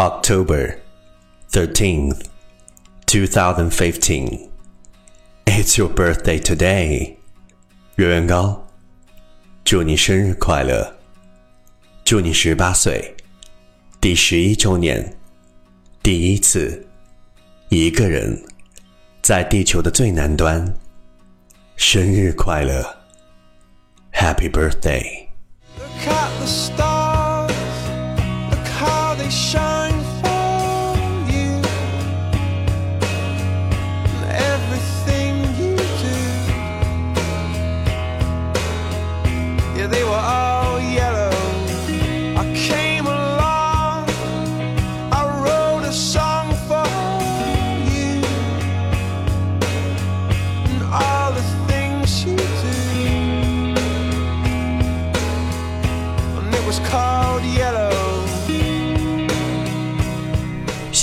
October 13th, 2015. It's your birthday today. 月圆高，祝你生日快乐！祝你十八岁，第十一周年，第一次一个人在地球的最南端，生日快乐！Happy birthday！ Look at the stars, look how they shine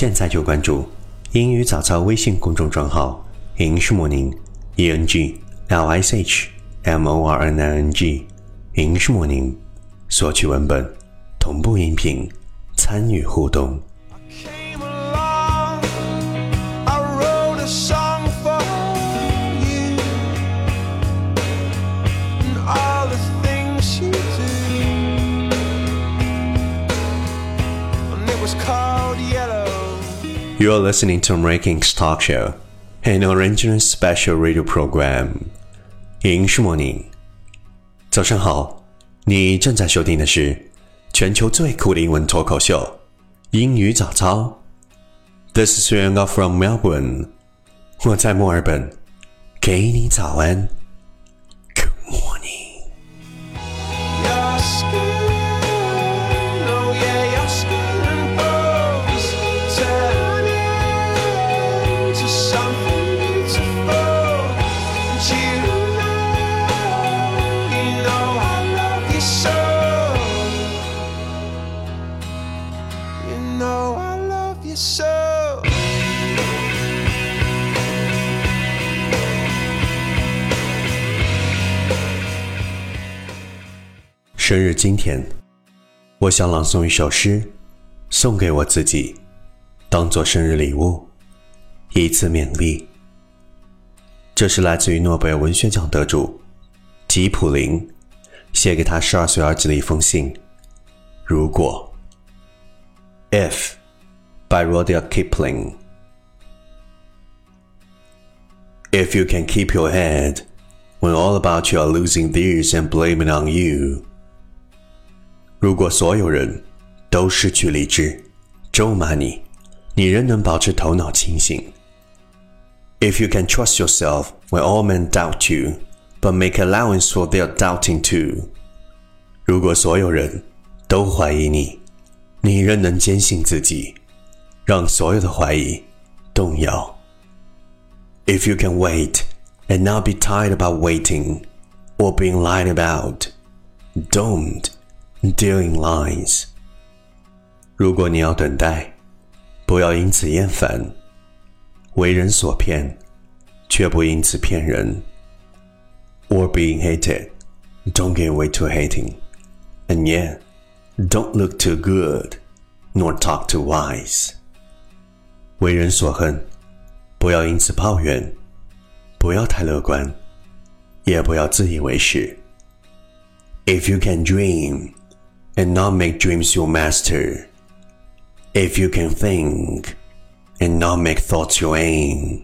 现在就关注英语早操微信公众账号 EnglishMorning，ENGLISH，MORNING，索取文本，同步音频，参与互动。You are listening to Rankings Talk Show, an original special radio program. 银是莫宁，早上好，你正在收听的是全球最酷的英文脱口秀——英语早操。This is Yuan Gao from Melbourne，我在墨尔本，给你早安。 生日今天，我想朗诵一首诗，送给我自己，当做生日礼物，以此勉励。这是来自于诺贝尔文学奖得主吉普林写给他十二岁儿子的一封信。如果，If by Rudyard Kipling。If you can keep your head when all about you are losing theirs and blaming on you。如果所有人都失去理智，咒骂你，你仍能保持头脑清醒。If you can trust yourself when all men doubt you, but make allowance for their doubting too。如果所有人都怀疑你，你仍能坚信自己，让所有的怀疑动摇。If you can wait and not be tired about waiting or being lied about, don't dealing lies. 如果你要等待，不要因此厌烦，为人所骗，却不因此骗人。Or being hated, don't give way to hating, and yet don't look too good, nor talk too wise. 为人所恨，不要因此抱怨，不要太乐观，也不要自以为是。If you can dream and not make dreams your master, if you can think and not make thoughts your aim，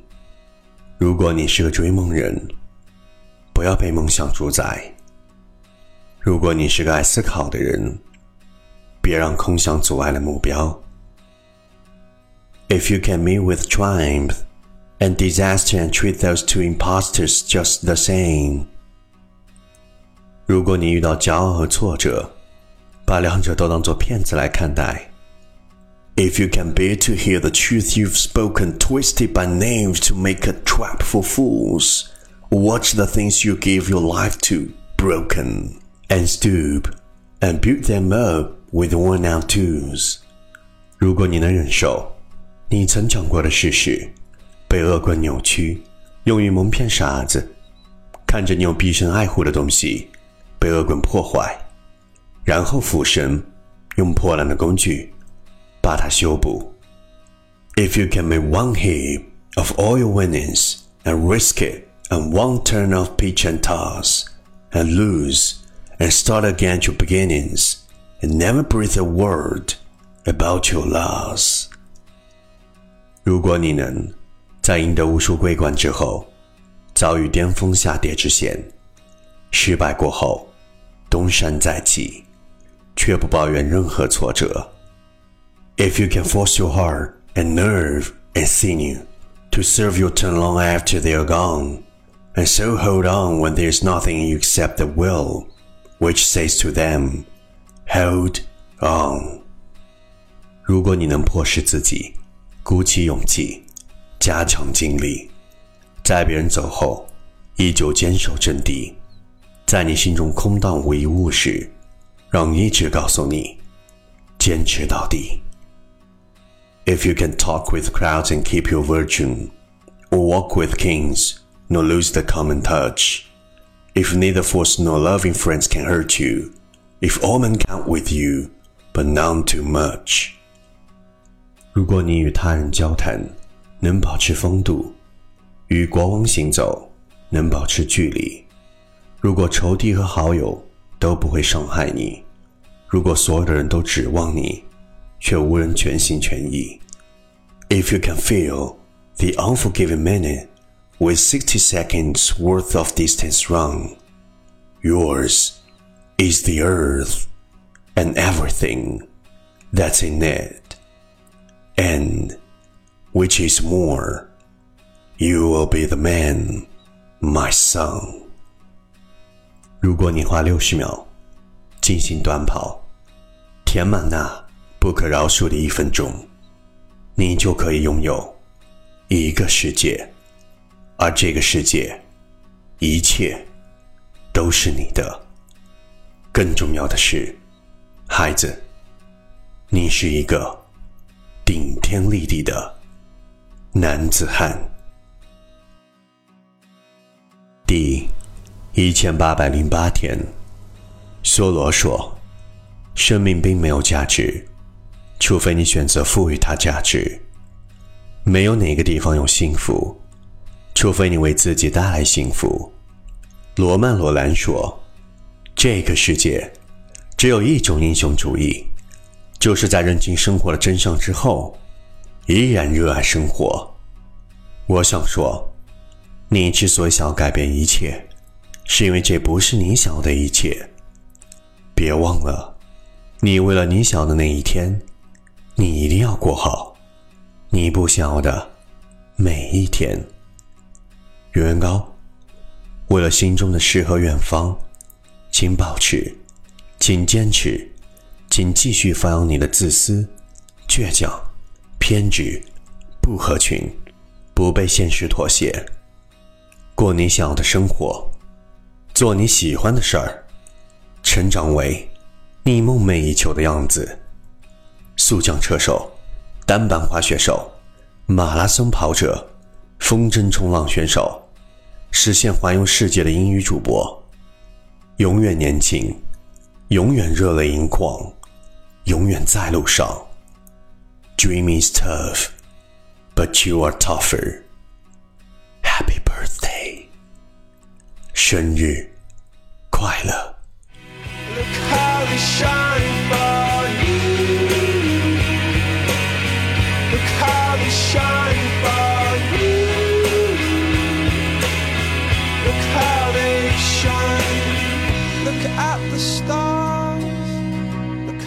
如果你是个追梦人，不要被梦想主宰；如果你是个爱思考的人，别让空想阻碍了目标。If you can meet with triumph and disaster and treat those two impostors just the same，如果你遇到骄傲和挫折， 把两者都当作骗子来看待。If you can bear to hear the truth you've spoken twisted by names to make a trap for fools, watch the things you give your life to broken, and stoop and build them up with worn out tools. 如果你能忍受你曾讲过的事实被恶棍扭曲，用于蒙骗傻子，看着你用毕生爱护的东西被恶棍破坏， 然后俯身用破烂的工具 把它修补。If you can make one heap of all your winnings and risk it on one turn of pitch and toss, and lose and start again your beginnings, and never breathe a word about your loss. 如果你能在赢得无数桂冠之后，遭遇巅峰下跌之险，失败过后东山再起， 却不抱怨任何挫折。If you can force your heart and nerve and sinew to serve your turn long after they are gone, and so hold on when there is nothing in you except the will, which says to them, "Hold on." 如果你能迫使自己鼓起勇气，加强精力，在别人走后，依旧坚守阵地，在你心中空荡无一物时， 让意志告诉你，坚持到底。If you can talk with crowds and keep your virtue, or walk with kings, nor lose the common touch, if neither force nor loving friends can hurt you, if all men count with you, but none too much. 如果你与他人交谈能保持风度，与国王行走能保持距离，如果仇敌和好友都不会伤害你， 如果所有的人都指望你，却无人全心全意，If you can feel the unforgiving minute with sixty seconds worth of distance run, yours is the earth and everything that's in it and which is more, you will be the man, my son. 如果你花六十秒进行短跑， 填满那不可饶恕的一分钟，你就可以拥有一个世界，而这个世界，一切都是你的。更重要的是，孩子，你是一个。顶天立地的男子汉。第一千八百零八天，梭罗说：“生命并没有价值，除非你选择赋予它价值。没有哪个地方有幸福，除非你为自己带来幸福。”罗曼·罗兰说：“这个世界只有一种英雄主义。”就是在认清生活的真相之后，依然热爱生活。我想说，你之所以想要改变一切，是因为这不是你想要的一切。别忘了，你为了你想的那一天，你一定要过好你不想要的每一天。袁元高，为了心中的诗和远方，请保持，请坚持。请继续发扬你的自私、倔强、偏执、不合群、不被现实妥协，过你想要的生活，做你喜欢的事儿，成长为你梦寐以求的样子。速降车手、单板滑雪手、马拉松跑者、风筝冲浪选手，实现环游世界的英语主播，永远年轻，永远热泪盈眶。永远在路上。Dream is tough, but you are tougher. Happy birthday，生日快乐。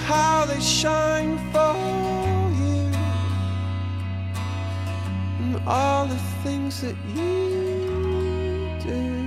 How they shine for you. And all the things that you do.